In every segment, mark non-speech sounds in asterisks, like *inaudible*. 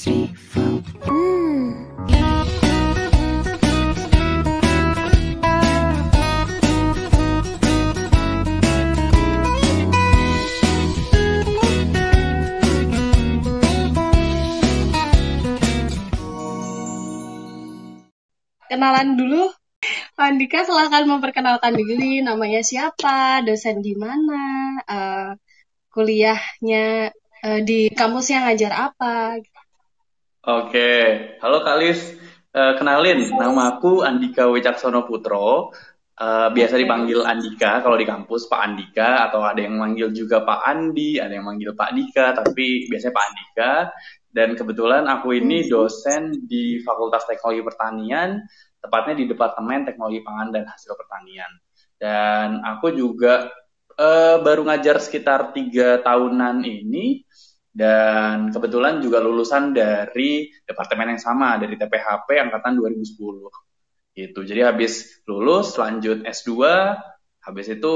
Kenalan dulu. Pak Andika silahkan memperkenalkan diri, namanya siapa, dosen di mana, uh, kuliahnya uh, di kampus yang ngajar apa. Oke, halo Kalis. Uh, kenalin, nama aku Andika Wicaksono Putro. Uh, biasa dipanggil Andika kalau di kampus Pak Andika atau ada yang manggil juga Pak Andi, ada yang manggil Pak Dika, tapi biasanya Pak Andika. Dan kebetulan aku ini dosen di Fakultas Teknologi Pertanian tepatnya di Departemen Teknologi Pangan dan Hasil Pertanian. Dan aku juga uh, baru ngajar sekitar tiga tahunan ini, dan kebetulan juga lulusan dari departemen yang sama, dari TPHP angkatan 2010. Gitu. Jadi habis lulus, lanjut S2, habis itu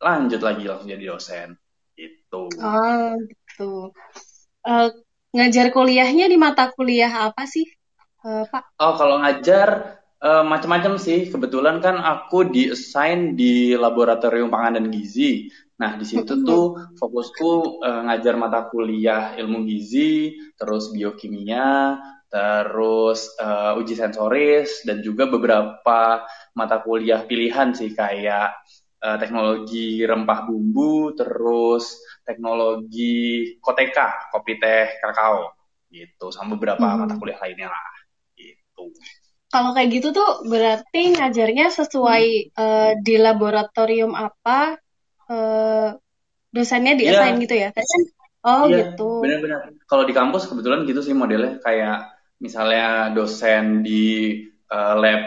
lanjut lagi langsung jadi dosen. Gitu. Oh, gitu. Uh, ngajar kuliahnya di mata kuliah apa sih? uh, Pak? Oh, kalau ngajar uh, macam-macam sih. Kebetulan kan aku di-assign di laboratorium pangan dan gizi. Nah, di situ tuh fokusku uh, ngajar mata kuliah ilmu gizi, terus biokimia, terus uh, uji sensoris dan juga beberapa mata kuliah pilihan sih kayak uh, teknologi rempah bumbu, terus teknologi koteka, kopi teh kakao gitu, sama beberapa hmm. mata kuliah lainnya lah gitu. Kalau kayak gitu tuh berarti ngajarnya sesuai hmm. uh, di laboratorium apa uh, dosennya di yeah. gitu ya? Kan? Oh yeah, gitu. Benar-benar. Kalau di kampus kebetulan gitu sih modelnya kayak misalnya dosen di uh, lab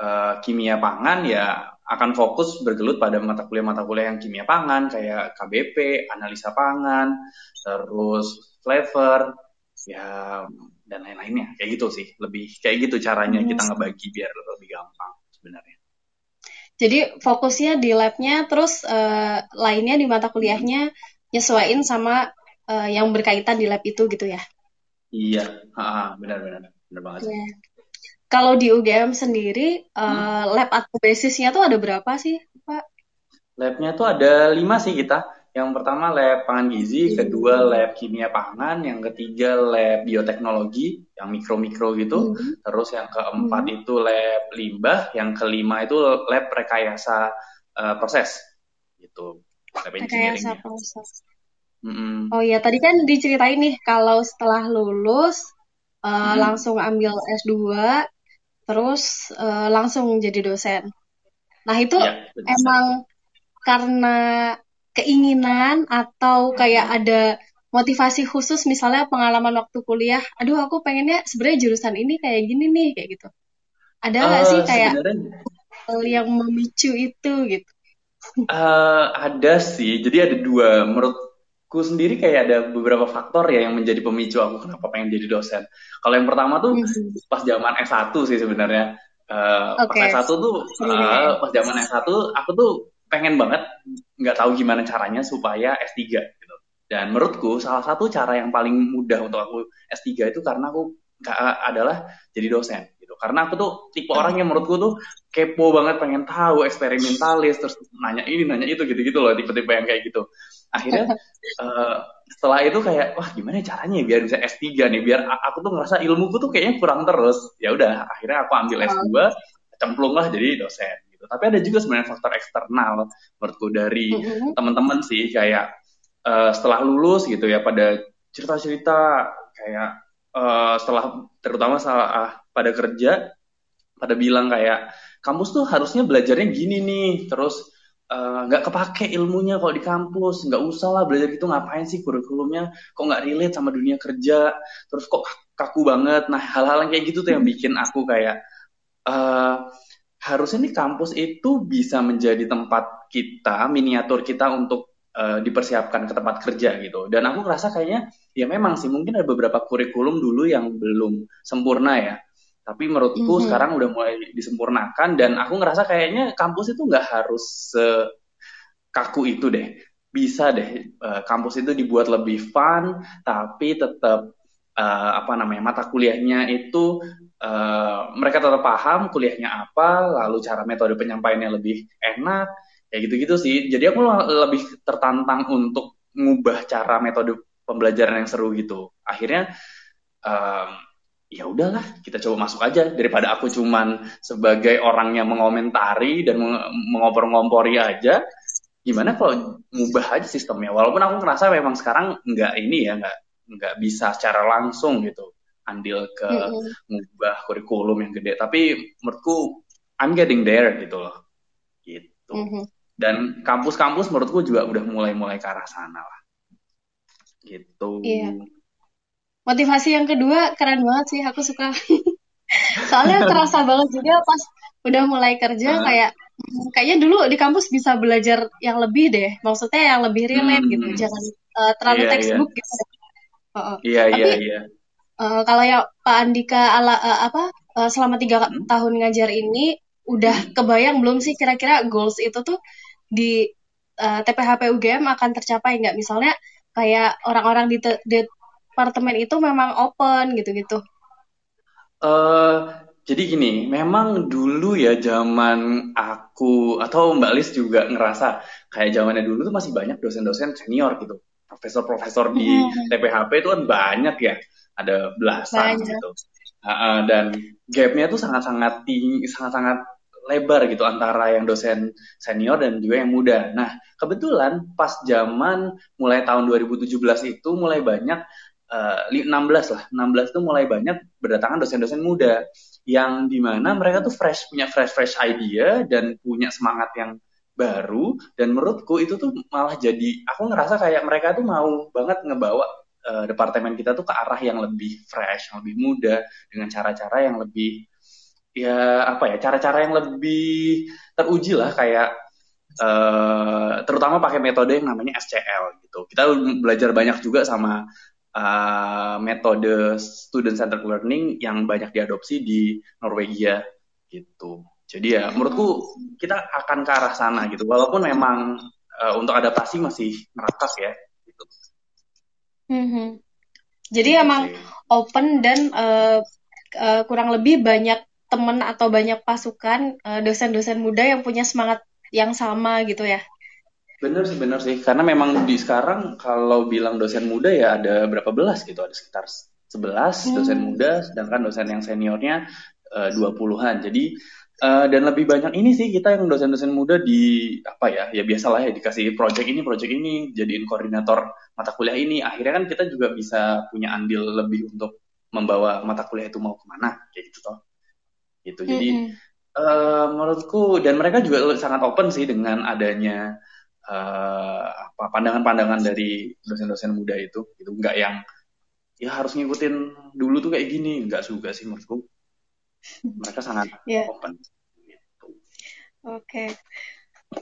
uh, kimia pangan ya akan fokus bergelut pada mata kuliah-mata kuliah yang kimia pangan kayak KBP, analisa pangan, terus flavor, ya dan lain-lainnya kayak gitu sih lebih kayak gitu caranya hmm. kita ngebagi biar lebih gampang sebenarnya jadi fokusnya di labnya terus uh, lainnya di mata kuliahnya nyesuaiin sama uh, yang berkaitan di lab itu gitu ya? Iya. Benar-benar benar banget. Yeah. kalau di UGM sendiri uh, hmm. lab atau basisnya tuh ada berapa sih pak? Labnya tuh ada lima sih kita yang pertama lab pangan gizi, kedua lab kimia pangan, yang ketiga lab bioteknologi, yang mikro-mikro gitu. Hmm. Terus yang keempat hmm. itu lab limbah, yang kelima itu lab rekayasa uh, proses. Gitu. Lab rekayasa proses. Mm-hmm. Oh iya, tadi kan diceritain nih kalau setelah lulus uh, hmm. langsung ambil S2, terus uh, langsung jadi dosen. Nah, itu ya, emang karena keinginan atau kayak ada motivasi khusus misalnya pengalaman waktu kuliah aduh aku pengennya sebenarnya jurusan ini kayak gini nih kayak gitu. Ada nggak uh, sih kayak hal yang memicu itu gitu? Uh, ada sih. Jadi ada dua. Menurutku sendiri kayak ada beberapa faktor ya yang menjadi pemicu aku kenapa pengen jadi dosen. Kalau yang pertama tuh hmm. pas zaman S1 sih sebenarnya. Uh, okay. pas S1 tuh uh, pas zaman S1 aku tuh pengen banget nggak tahu gimana caranya supaya S3 gitu. Dan menurutku salah satu cara yang paling mudah untuk aku S3 itu karena aku adalah jadi dosen gitu. Karena aku tuh tipe orang yang menurutku tuh kepo banget pengen tahu eksperimentalis terus nanya ini nanya itu gitu-gitu loh tipe-tipe yang kayak gitu. Akhirnya uh, *laughs* setelah itu kayak wah gimana caranya biar bisa S3 nih biar aku tuh ngerasa ilmuku tuh kayaknya kurang terus. Ya udah akhirnya aku ambil S2 cemplung lah jadi dosen gitu. Tapi ada juga sebenarnya faktor eksternal menurutku dari mm-hmm. teman-teman sih kayak uh, setelah lulus gitu ya pada cerita-cerita kayak uh, setelah terutama salah uh, pada kerja pada bilang kayak kampus tuh harusnya belajarnya gini nih terus nggak uh, kepake ilmunya kalau di kampus nggak usah lah belajar gitu ngapain sih kurikulumnya kok nggak relate sama dunia kerja terus kok kaku banget nah hal-hal yang kayak gitu tuh yang bikin aku kayak uh, harusnya nih kampus itu bisa menjadi tempat kita, miniatur kita untuk uh, dipersiapkan ke tempat kerja gitu. Dan aku ngerasa kayaknya ya memang sih mungkin ada beberapa kurikulum dulu yang belum sempurna ya. Tapi menurutku mm -hmm. sekarang udah mulai disempurnakan dan aku ngerasa kayaknya kampus itu nggak harus kaku itu deh. Bisa deh uh, kampus itu dibuat lebih fun tapi tetap uh, apa namanya mata kuliahnya itu uh, mereka tetap paham kuliahnya apa, lalu cara metode penyampaiannya lebih enak, ya gitu-gitu sih. Jadi aku lebih tertantang untuk ngubah cara metode pembelajaran yang seru gitu. Akhirnya um, ya udahlah kita coba masuk aja daripada aku cuman sebagai orang yang mengomentari dan mengompor-ngompori aja gimana kalau ngubah aja sistemnya walaupun aku ngerasa memang sekarang nggak ini ya nggak nggak bisa secara langsung gitu andil ke mm-hmm. ngubah kurikulum yang gede tapi menurutku I'm getting there gitu loh gitu mm-hmm. dan kampus-kampus menurutku juga udah mulai-mulai ke arah sana lah gitu iya. motivasi yang kedua keren banget sih aku suka *laughs* soalnya terasa banget juga pas udah mulai kerja uh. kayak kayaknya dulu di kampus bisa belajar yang lebih deh maksudnya yang lebih relate hmm. gitu jangan uh, terlalu yeah, textbook yeah. gitu iya iya iya uh, kalau ya Pak Andika ala uh, apa uh, selama tiga hmm. tahun ngajar ini udah hmm. kebayang belum sih kira-kira goals itu tuh di uh, TPHP UGM akan tercapai nggak misalnya kayak orang-orang di, di departemen itu memang open gitu-gitu uh, jadi gini, memang dulu ya zaman aku atau Mbak Lis juga ngerasa kayak zamannya dulu tuh masih banyak dosen-dosen senior gitu. Profesor-profesor di hmm. TPHP itu kan banyak ya, ada belasan banyak. gitu. Uh, dan gapnya tuh sangat-sangat tinggi, sangat-sangat lebar gitu antara yang dosen senior dan juga yang muda. Nah, kebetulan pas zaman mulai tahun 2017 itu mulai banyak uh, 16 lah, 16 itu mulai banyak berdatangan dosen-dosen muda yang di mana mereka tuh fresh punya fresh fresh idea dan punya semangat yang baru dan menurutku itu tuh malah jadi aku ngerasa kayak mereka tuh mau banget ngebawa uh, departemen kita tuh ke arah yang lebih fresh, yang lebih muda dengan cara-cara yang lebih ya apa ya cara-cara yang lebih teruji lah kayak uh, terutama pakai metode yang namanya SCL gitu. Kita belajar banyak juga sama uh, metode student centered learning yang banyak diadopsi di Norwegia gitu. Jadi ya menurutku kita akan ke arah sana gitu. Walaupun memang uh, untuk adaptasi masih merakas ya. Gitu. Mm-hmm. Jadi gitu emang open dan uh, uh, kurang lebih banyak teman atau banyak pasukan uh, dosen-dosen muda yang punya semangat yang sama gitu ya. Bener sih, bener sih. Karena memang di sekarang kalau bilang dosen muda ya ada berapa belas gitu. Ada sekitar 11 hmm. dosen muda, sedangkan dosen yang seniornya uh, 20-an. Jadi uh, dan lebih banyak ini sih kita yang dosen-dosen muda di apa ya ya biasalah ya dikasih project ini project ini jadiin koordinator mata kuliah ini. Akhirnya kan kita juga bisa punya andil lebih untuk membawa mata kuliah itu mau ke mana kayak gitu toh. Gitu. Jadi mm -hmm. uh, menurutku dan mereka juga sangat open sih dengan adanya uh, apa pandangan-pandangan dari dosen-dosen muda itu. Gitu. Nggak yang ya harus ngikutin dulu tuh kayak gini. Nggak juga sih menurutku mereka sangat yeah. open gitu. oke okay.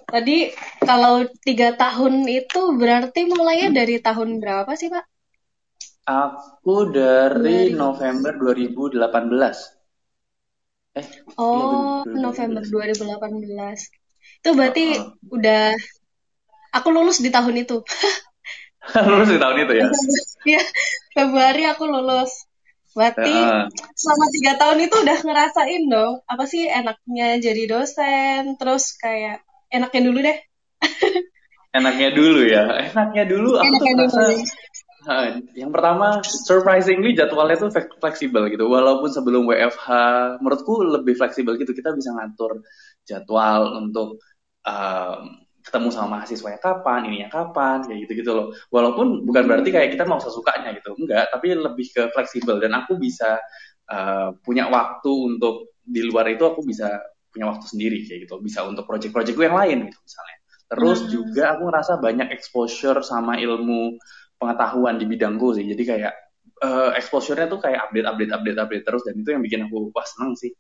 tadi kalau tiga tahun itu berarti mulainya hmm. dari tahun berapa sih pak aku dari, dari... November 2018 eh oh iya, November 2018 itu berarti uh, uh. udah Aku lulus di tahun itu. *laughs* lulus di tahun itu ya? Iya, Februari aku lulus. Berarti uh. selama tiga tahun itu udah ngerasain dong, apa sih enaknya jadi dosen, terus kayak enaknya dulu deh. *laughs* enaknya dulu ya, enaknya dulu aku enaknya tuh merasa. Uh, yang pertama, surprisingly jadwalnya tuh fleksibel gitu. Walaupun sebelum WFH, menurutku lebih fleksibel gitu. Kita bisa ngatur jadwal untuk um, ketemu sama mahasiswanya kapan, ininya kapan, kayak gitu-gitu loh. Walaupun bukan berarti kayak kita mau sesukanya gitu, enggak, tapi lebih ke fleksibel dan aku bisa uh, punya waktu untuk di luar itu aku bisa punya waktu sendiri kayak gitu, bisa untuk project-project yang lain gitu misalnya. Terus hmm. juga aku ngerasa banyak exposure sama ilmu pengetahuan di bidangku sih. Jadi kayak uh, exposure-nya tuh kayak update, update, update, update terus dan itu yang bikin aku wah seneng sih.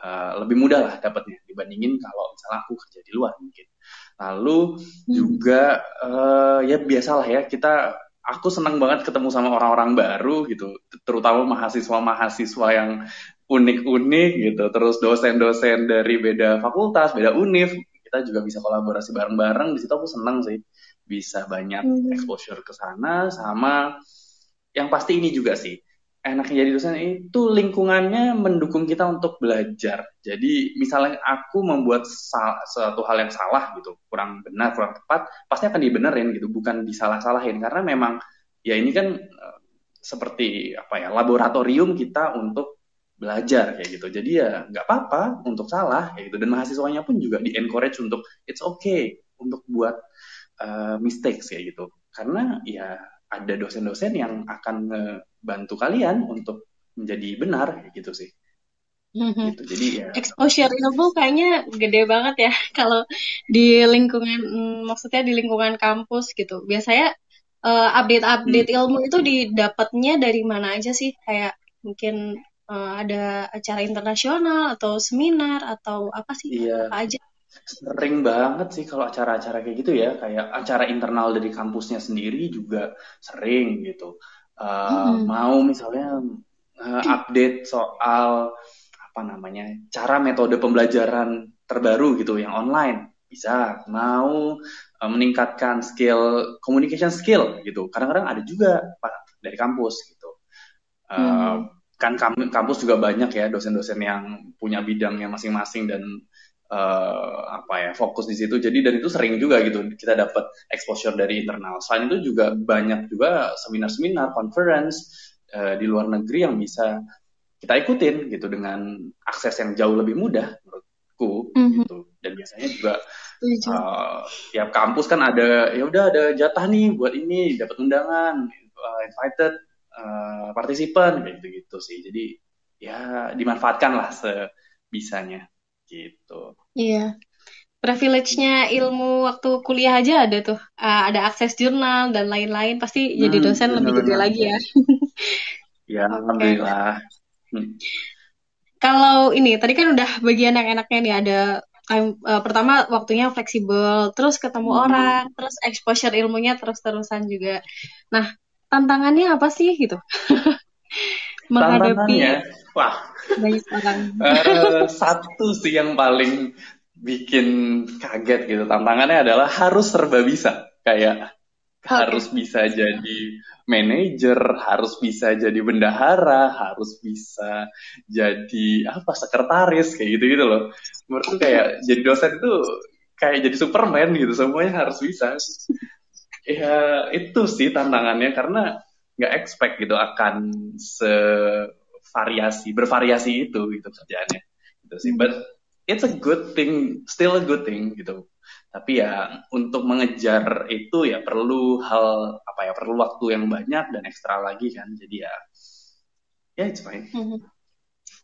Uh, lebih mudah lah dapatnya dibandingin kalau misalnya aku kerja di luar mungkin. Lalu hmm. juga uh, ya biasalah ya kita aku senang banget ketemu sama orang-orang baru gitu, terutama mahasiswa-mahasiswa yang unik-unik gitu, terus dosen-dosen dari beda fakultas, beda univ, kita juga bisa kolaborasi bareng-bareng. Di situ aku senang sih bisa banyak hmm. exposure ke sana sama yang pasti ini juga sih enaknya jadi dosen itu lingkungannya mendukung kita untuk belajar. Jadi misalnya aku membuat suatu hal yang salah gitu, kurang benar, kurang tepat, pasti akan dibenerin gitu, bukan disalah-salahin karena memang ya ini kan uh, seperti apa ya laboratorium kita untuk belajar kayak gitu. Jadi ya nggak apa-apa untuk salah kayak gitu dan mahasiswanya pun juga di encourage untuk it's okay untuk buat uh, mistakes kayak gitu. Karena ya ada dosen-dosen yang akan bantu kalian untuk menjadi benar gitu sih. Mm-hmm. Gitu. Jadi ya exposure ilmu kayaknya gede banget ya *laughs* kalau di lingkungan mm, maksudnya di lingkungan kampus gitu. Biasanya uh, update-update hmm. ilmu itu didapatnya dari mana aja sih? Kayak mungkin uh, ada acara internasional atau seminar atau apa sih? Iya. Apa aja? Sering banget sih kalau acara-acara kayak gitu ya, kayak acara internal dari kampusnya sendiri juga sering gitu uh, hmm. mau misalnya uh, update soal apa namanya cara metode pembelajaran terbaru gitu yang online bisa mau uh, meningkatkan skill communication skill gitu kadang-kadang ada juga pak dari kampus gitu uh, hmm. kan kampus juga banyak ya dosen-dosen yang punya bidangnya masing-masing dan uh, apa ya fokus di situ. Jadi dan itu sering juga gitu kita dapat exposure dari internal. Selain itu juga banyak juga seminar-seminar conference uh, di luar negeri yang bisa kita ikutin gitu dengan akses yang jauh lebih mudah menurutku mm-hmm. gitu. Dan biasanya juga uh, tiap kampus kan ada ya udah ada jatah nih buat ini dapat undangan uh, invited uh, partisipan gitu gitu sih. Jadi ya dimanfaatkan lah sebisanya gitu. Iya. Privilege-nya ilmu waktu kuliah aja ada tuh. Uh, ada akses jurnal dan lain-lain. Pasti hmm, jadi dosen lebih gede lagi ya. *laughs* ya, okay. alhamdulillah. Hmm. Kalau ini tadi kan udah bagian yang enaknya nih ada uh, pertama waktunya fleksibel, terus ketemu hmm. orang, terus exposure ilmunya terus-terusan juga. Nah, tantangannya apa sih gitu? *laughs* Menghadapi wah banyak orang. uh, satu sih yang paling bikin kaget gitu tantangannya adalah harus serba bisa kayak okay. harus bisa jadi manajer, harus bisa jadi bendahara, harus bisa jadi apa sekretaris kayak gitu gitu loh. Menurutku kayak jadi dosen itu kayak jadi Superman gitu, semuanya harus bisa. ya itu sih tantangannya karena nggak expect gitu akan se variasi bervariasi itu gitu kerjaannya. Gitu sih. But it's a good thing still a good thing gitu. Tapi ya untuk mengejar itu ya perlu hal apa ya perlu waktu yang banyak dan ekstra lagi kan. Jadi ya ya it's fine. Hmm.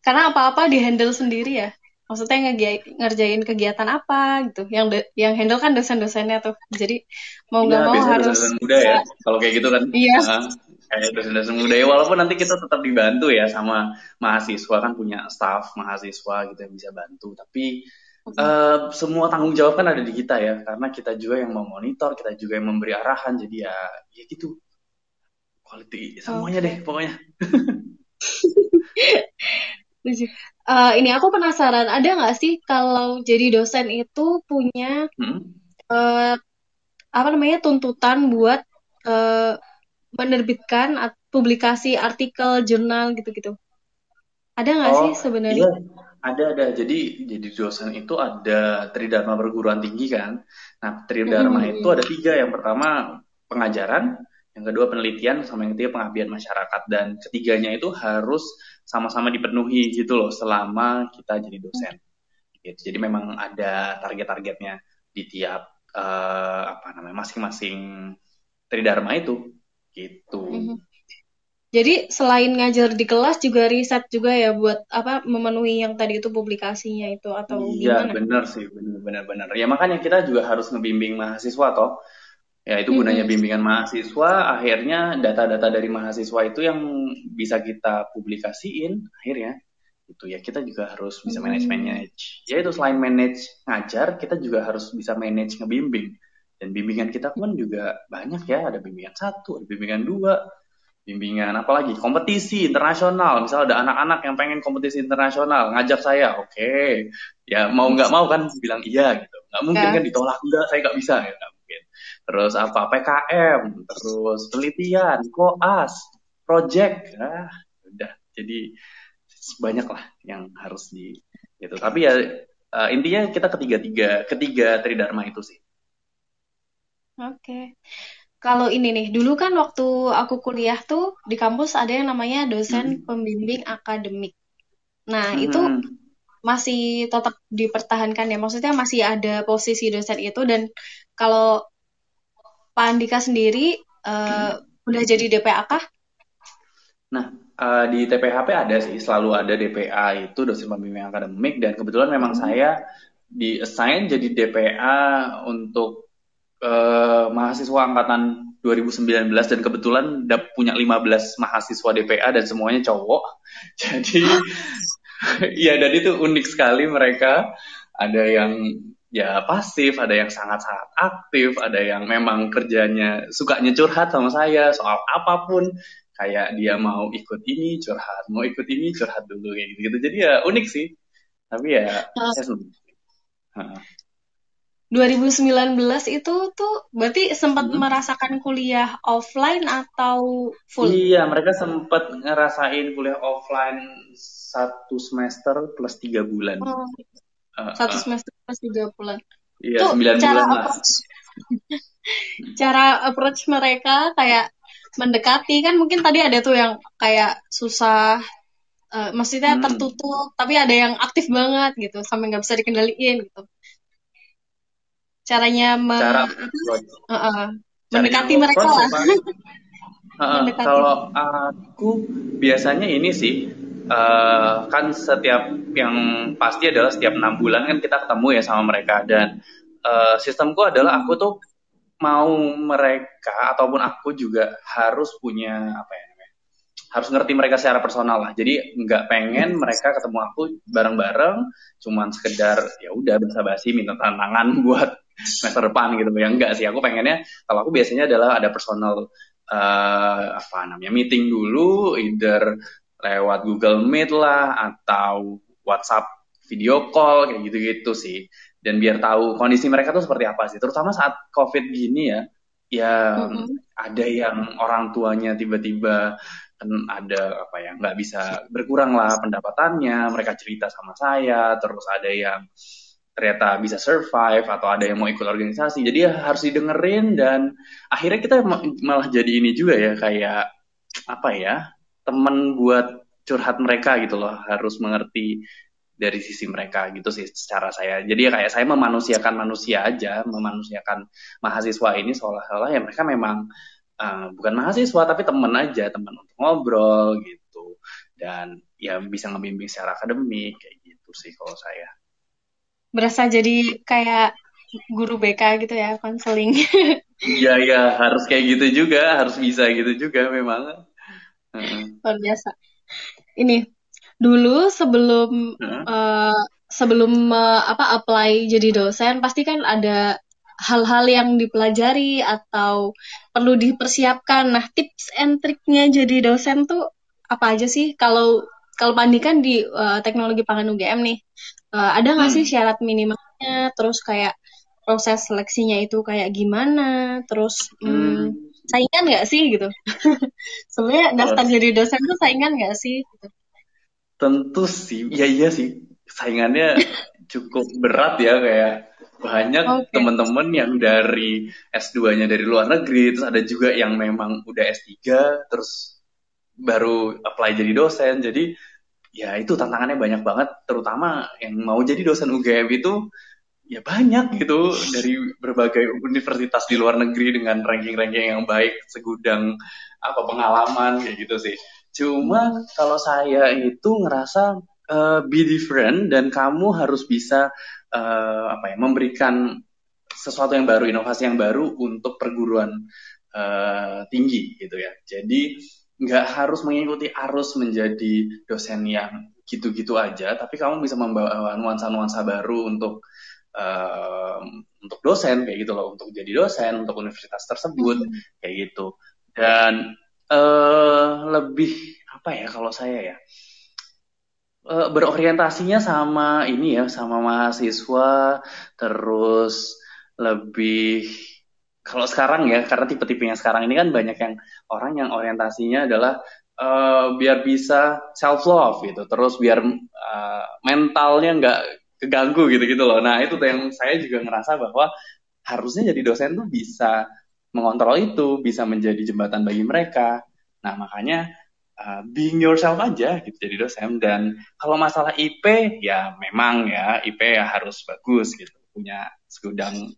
karena apa-apa dihandle sendiri ya. Maksudnya ngerjain kegiatan apa gitu. Yang yang handle kan dosen-dosennya tuh. Jadi mau nggak ya, mau harus muda ya kalau kayak gitu kan. Iya. Uh, kayak dosen-dosen muda ya walaupun nanti kita tetap dibantu ya sama mahasiswa kan punya staff mahasiswa gitu yang bisa bantu. Tapi uh, semua tanggung jawab kan ada di kita ya karena kita juga yang memonitor kita juga yang memberi arahan jadi ya ya gitu. Quality semuanya okay. deh pokoknya. Uh, ini aku penasaran ada nggak sih kalau jadi dosen itu punya hmm? uh, apa namanya tuntutan buat uh, menerbitkan publikasi artikel jurnal gitu-gitu. Ada nggak oh, sih sebenarnya? iya. ada ada. Jadi jadi dosen itu ada tridharma perguruan tinggi kan? Nah tridharma hmm. itu ada tiga. Yang pertama pengajaran. Yang kedua penelitian. Sama yang ketiga pengabdian masyarakat. Dan ketiganya itu harus sama-sama dipenuhi gitu loh selama kita jadi dosen. Gitu. jadi memang ada target-targetnya di tiap uh, apa namanya masing-masing tridharma itu gitu. Mm-hmm. Jadi selain ngajar di kelas juga riset juga ya buat apa memenuhi yang tadi itu publikasinya itu atau iya, gimana? Iya benar sih benar benar Ya makanya kita juga harus ngebimbing mahasiswa toh. Ya itu gunanya mm-hmm. bimbingan mahasiswa. Akhirnya data-data dari mahasiswa itu yang bisa kita publikasiin akhirnya itu ya kita juga harus bisa manage manage. Ya itu selain manage ngajar kita juga harus bisa manage ngebimbing dan bimbingan kita pun juga banyak ya, ada bimbingan satu, ada bimbingan dua, bimbingan apalagi kompetisi internasional. Misalnya ada anak-anak yang pengen kompetisi internasional, ngajak saya, oke, okay. ya mau nggak mau kan bilang iya gitu. Nggak mungkin ya. kan ditolak enggak, saya nggak bisa ya, nggak mungkin. Terus apa PKM, terus penelitian, koas, project, ah, jadi banyak lah yang harus di gitu tapi ya uh, intinya kita ketiga tiga ketiga tridharma itu sih oke okay. kalau ini nih dulu kan waktu aku kuliah tuh di kampus ada yang namanya dosen hmm. pembimbing akademik nah itu masih tetap dipertahankan ya maksudnya masih ada posisi dosen itu dan kalau Pak Andika sendiri uh, hmm. udah jadi DPA kah? Nah, uh, di TPHP ada sih, selalu ada DPA itu dosen pembimbing akademik dan kebetulan memang saya di assign jadi DPA untuk uh, mahasiswa angkatan 2019 dan kebetulan punya 15 mahasiswa DPA dan semuanya cowok. *laughs* Jadi *laughs* ya dan itu unik sekali mereka. Ada yang ya pasif, ada yang sangat-sangat aktif, ada yang memang kerjanya sukanya curhat sama saya soal apa pun. Kayak dia mau ikut ini curhat, mau ikut ini curhat dulu kayak gitu. Jadi ya unik sih. Tapi ya saya senang. 2019 itu tuh berarti sempat hmm. merasakan kuliah offline atau full? Iya, mereka sempat ngerasain kuliah offline satu semester plus tiga bulan. Oh. Uh, satu semester plus tiga bulan. Iya, sembilan bulan approach, *laughs* cara approach mereka kayak mendekati kan mungkin tadi ada tuh yang kayak susah uh, maksudnya hmm. tertutup tapi ada yang aktif banget gitu sampai nggak bisa dikendaliin gitu caranya me cara uh, uh, mendekati mereka lah. Uh, *laughs* kalau aku biasanya ini sih uh, kan setiap yang pasti adalah setiap enam bulan kan kita ketemu ya sama mereka. Dan uh, sistemku adalah aku tuh mau mereka ataupun aku juga harus punya apa ya namanya harus ngerti mereka secara personal lah. Jadi nggak pengen mereka ketemu aku bareng-bareng cuman sekedar ya udah basa basi minta tantangan *laughs* buat semester depan gitu ya. Enggak sih aku pengennya kalau aku biasanya adalah ada personal uh, apa namanya meeting dulu either lewat Google Meet lah atau WhatsApp video call kayak gitu-gitu sih. Dan biar tahu kondisi mereka tuh seperti apa sih. Terutama saat COVID gini ya ya mm-hmm. ada yang orang tuanya tiba-tiba kan ada apa ya nggak bisa berkurang lah pendapatannya mereka cerita sama saya terus ada yang ternyata bisa survive atau ada yang mau ikut organisasi. Jadi ya harus didengerin dan akhirnya kita malah jadi ini juga ya kayak apa ya teman buat curhat mereka gitu loh. Harus mengerti dari sisi mereka gitu sih secara saya. Jadi ya kayak saya memanusiakan manusia aja memanusiakan mahasiswa ini seolah-olah ya mereka memang uh, bukan mahasiswa tapi teman aja teman untuk ngobrol gitu. Dan ya bisa ngebimbing secara akademik kayak gitu sih kalau saya berasa jadi kayak guru BK gitu ya konseling. *laughs* Iya iya harus kayak gitu juga harus bisa gitu juga memang. Luar biasa. Ini dulu sebelum uh, sebelum uh, apa apply jadi dosen pasti kan ada hal-hal yang dipelajari atau perlu dipersiapkan. Nah tips and triknya jadi dosen tuh apa aja sih? Kalau kalau Pandi kan di uh, teknologi pangan UGM nih uh, ada nggak hmm. sih syarat minimalnya terus kayak proses seleksinya itu kayak gimana terus hmm. Hmm, saingan nggak sih gitu *laughs* sebenarnya daftar oh. jadi dosen tuh saingan nggak sih gitu. tentu sih ya iya sih saingannya *laughs* cukup berat ya kayak banyak okay. teman-teman yang dari S2-nya dari luar negeri terus ada juga yang memang udah S3 terus baru apply jadi dosen jadi ya itu tantangannya banyak banget terutama yang mau jadi dosen UGM itu ya banyak gitu dari berbagai universitas di luar negeri dengan ranking-ranking yang baik segudang apa pengalaman kayak gitu sih. Cuma kalau saya itu ngerasa uh, be different dan kamu harus bisa uh, apa ya memberikan sesuatu yang baru inovasi yang baru untuk perguruan uh, tinggi gitu ya. Jadi nggak harus mengikuti arus menjadi dosen yang gitu-gitu aja tapi kamu bisa membawa nuansa-nuansa baru untuk uh, untuk dosen kayak gitu loh untuk jadi dosen untuk universitas tersebut hmm. kayak gitu dan uh, lebih apa ya kalau saya ya uh, berorientasinya sama ini ya sama mahasiswa terus lebih kalau sekarang ya karena tipe-tipenya sekarang ini kan banyak yang orang yang orientasinya adalah uh, biar bisa self love gitu. Terus biar uh, mentalnya nggak keganggu gitu gitu loh. Nah itu yang saya juga ngerasa bahwa harusnya jadi dosen tuh bisa mengontrol itu bisa menjadi jembatan bagi mereka. Nah makanya uh, being yourself aja gitu jadi dosen. Dan kalau masalah IP ya memang ya IP ya harus bagus gitu. Punya segudang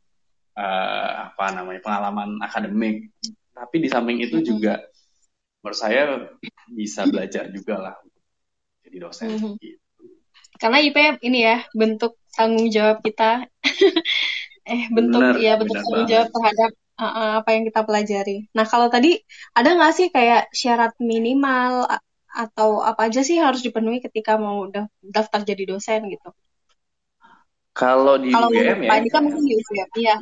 uh, apa namanya pengalaman akademik tapi di samping itu juga menurut saya bisa belajar juga lah jadi dosen mm -hmm. gitu. Karena IP ini ya bentuk tanggung jawab kita, *laughs* eh bentuk bener, ya bentuk tanggung banget. jawab terhadap uh, apa yang kita pelajari. Nah kalau tadi ada nggak sih kayak syarat minimal atau apa aja sih harus dipenuhi ketika mau daftar jadi dosen gitu? Kalau di kalau UGM ya. Kan mungkin di UGM, iya.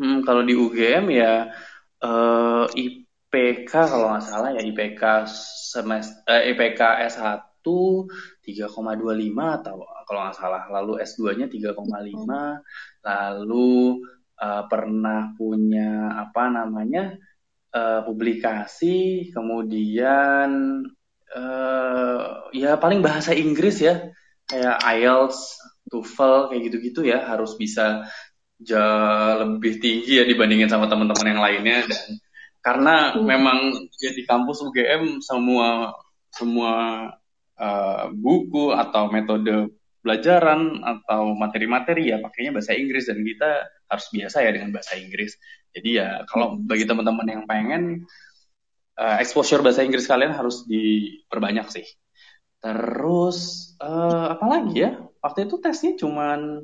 Hmm, kalau di UGM ya uh, IPK kalau nggak salah ya IPK semester eh, IPK S1 3,25 atau kalau nggak salah lalu S2-nya 3,5 lalu uh, pernah punya apa namanya uh, publikasi kemudian uh, ya paling bahasa Inggris ya kayak IELTS, TOEFL kayak gitu-gitu ya harus bisa jauh lebih tinggi ya dibandingin sama teman-teman yang lainnya dan karena hmm. memang ya di kampus UGM semua semua uh, buku atau metode pelajaran atau materi-materi ya pakainya bahasa Inggris dan kita harus biasa ya dengan bahasa Inggris. Jadi ya kalau hmm. bagi teman-teman yang pengen uh, exposure bahasa Inggris kalian harus diperbanyak sih. Terus uh, apa lagi ya? Waktu itu tesnya cuman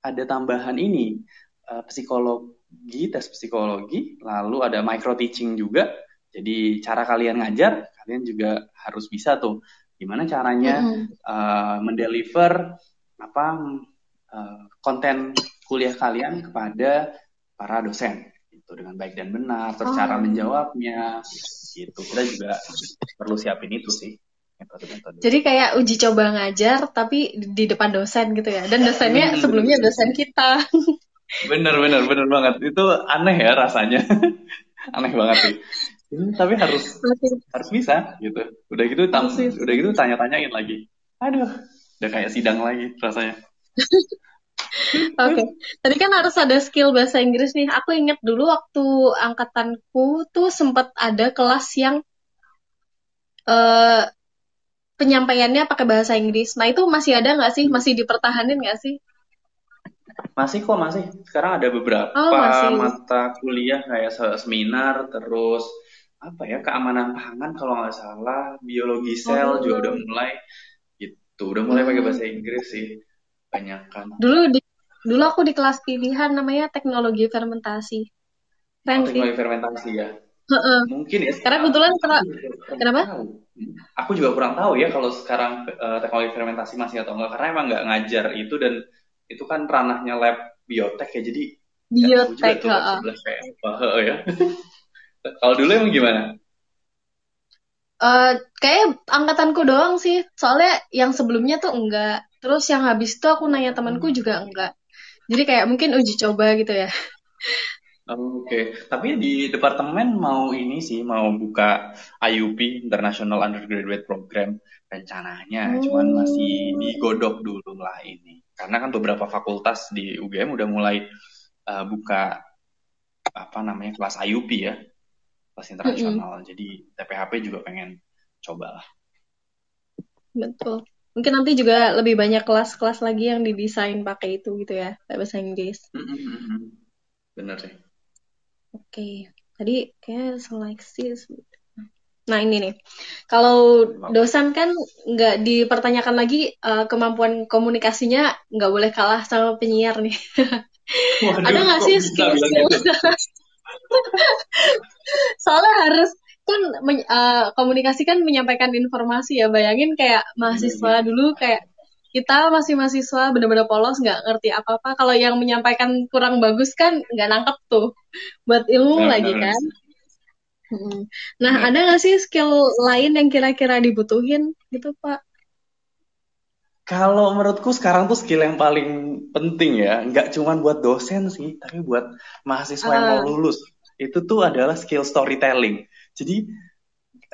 ada tambahan ini uh, psikolog psikologi, tes psikologi, lalu ada micro teaching juga. Jadi cara kalian ngajar, kalian juga harus bisa tuh gimana caranya mm -hmm. uh, mendeliver apa uh, konten kuliah kalian kepada para dosen itu dengan baik dan benar, terus oh. cara menjawabnya gitu. Kita juga perlu siapin itu sih. Jadi kayak uji coba ngajar tapi di depan dosen gitu ya. Dan dosennya sebelumnya dosen kita. bener bener bener banget. Itu aneh ya rasanya. *laughs* Aneh banget sih. Tapi harus harus bisa gitu. Udah gitu tam, udah gitu tanya tanyain lagi. Aduh udah kayak sidang lagi rasanya. *laughs* Oke, okay. tadi kan harus ada skill bahasa Inggris nih. Aku inget dulu waktu angkatanku tuh sempat ada kelas yang uh, penyampaiannya pakai bahasa Inggris. Nah itu masih ada nggak sih? Masih dipertahanin nggak sih? Masih kok masih. Sekarang ada beberapa oh, mata kuliah kayak seminar terus apa ya keamanan pangan kalau nggak salah biologi sel oh. juga udah mulai gitu udah mulai hmm. pakai bahasa Inggris sih banyak kan dulu di dulu aku di kelas pilihan namanya teknologi fermentasi oh, teknologi fermentasi ya uh-uh. mungkin ya. Karena kebetulan kenapa? aku juga kurang tahu ya kalau sekarang uh, teknologi fermentasi masih atau enggak. Karena emang nggak ngajar itu dan itu kan ranahnya lab biotek ya. Jadi biotek ya, kayak *laughs* ya. Kalau dulu emang gimana? Uh, kayak angkatanku doang sih, soalnya yang sebelumnya tuh enggak. Terus yang habis itu aku nanya temanku juga enggak. Jadi kayak mungkin uji coba gitu ya. Oke, okay. tapi di departemen mau ini sih mau buka IUP International Undergraduate Program rencananya, hmm. cuman masih oh. digodok dulu lah ini karena kan beberapa fakultas di UGM udah mulai uh, buka apa namanya kelas IUP ya kelas internasional mm -hmm. jadi TPHP juga pengen coba lah betul mungkin nanti juga lebih banyak kelas-kelas lagi yang didesain pakai itu gitu ya bahasa Inggris mm -hmm. bener sih oke okay. tadi kayak seleksi Nah ini nih, kalau dosen kan nggak dipertanyakan lagi uh, kemampuan komunikasinya nggak boleh kalah sama penyiar nih. *laughs* Waduh, Ada nggak sih skill-skill? Gitu? *laughs* Soalnya harus kan uh, komunikasi kan menyampaikan informasi ya. Bayangin kayak mahasiswa hmm. dulu kayak kita masih mahasiswa benar-benar polos nggak ngerti apa-apa. Kalau yang menyampaikan kurang bagus kan nggak nangkep tuh buat ilmu nah, lagi kan. Nah, ya. ada nggak sih skill lain yang kira-kira dibutuhin gitu, Pak? Kalau menurutku sekarang tuh skill yang paling penting ya, nggak cuma buat dosen sih, tapi buat mahasiswa uh. yang mau ah. lulus. Itu tuh adalah skill storytelling. Jadi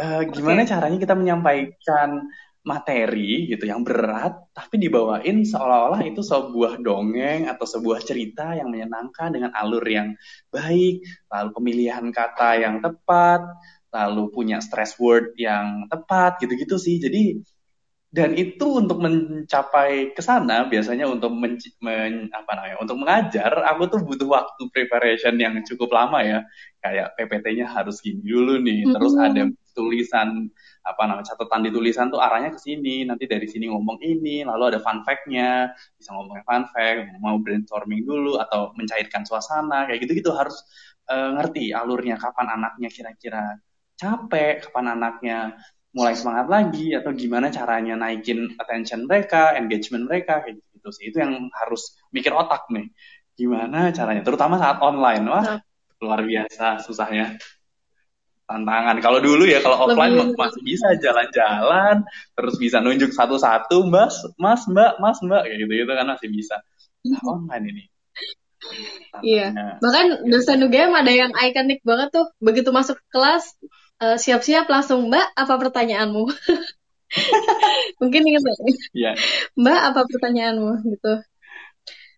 uh, gimana okay. caranya kita menyampaikan materi gitu yang berat tapi dibawain seolah-olah itu sebuah dongeng atau sebuah cerita yang menyenangkan dengan alur yang baik lalu pemilihan kata yang tepat lalu punya stress word yang tepat gitu-gitu sih. Jadi dan itu untuk mencapai ke sana biasanya untuk men, men, apa namanya untuk mengajar aku tuh butuh waktu preparation yang cukup lama ya kayak PPT-nya harus gini dulu nih terus mm -hmm. ada tulisan apa namanya catatan di tulisan tuh arahnya ke sini nanti dari sini ngomong ini lalu ada fun fact-nya bisa ngomongin fun fact mau brainstorming dulu atau mencairkan suasana kayak gitu-gitu harus uh, ngerti alurnya kapan anaknya kira-kira capek kapan anaknya mulai semangat lagi atau gimana caranya naikin attention mereka, engagement mereka kayak gitu sih. Itu yang harus mikir otak nih. Gimana caranya? Terutama saat online. Wah, luar biasa susahnya. Tantangan. Kalau dulu ya kalau offline Lebih... masih bisa jalan-jalan, terus bisa nunjuk satu-satu, Mas, Mas, Mbak, Mas, Mbak kayak gitu-gitu kan masih bisa. Nah, online ini. Iya. Bahkan dosen UGM ada yang ikonik banget tuh. Begitu masuk kelas, eh, siap-siap langsung Mbak apa pertanyaanmu? *laughs* Mungkin ingat ya. Mbak apa pertanyaanmu? Gitu.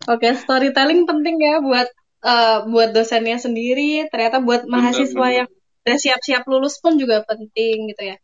Oke okay, storytelling penting ya buat uh, buat dosennya sendiri. Ternyata buat mahasiswa benar, benar. yang udah siap-siap lulus pun juga penting gitu ya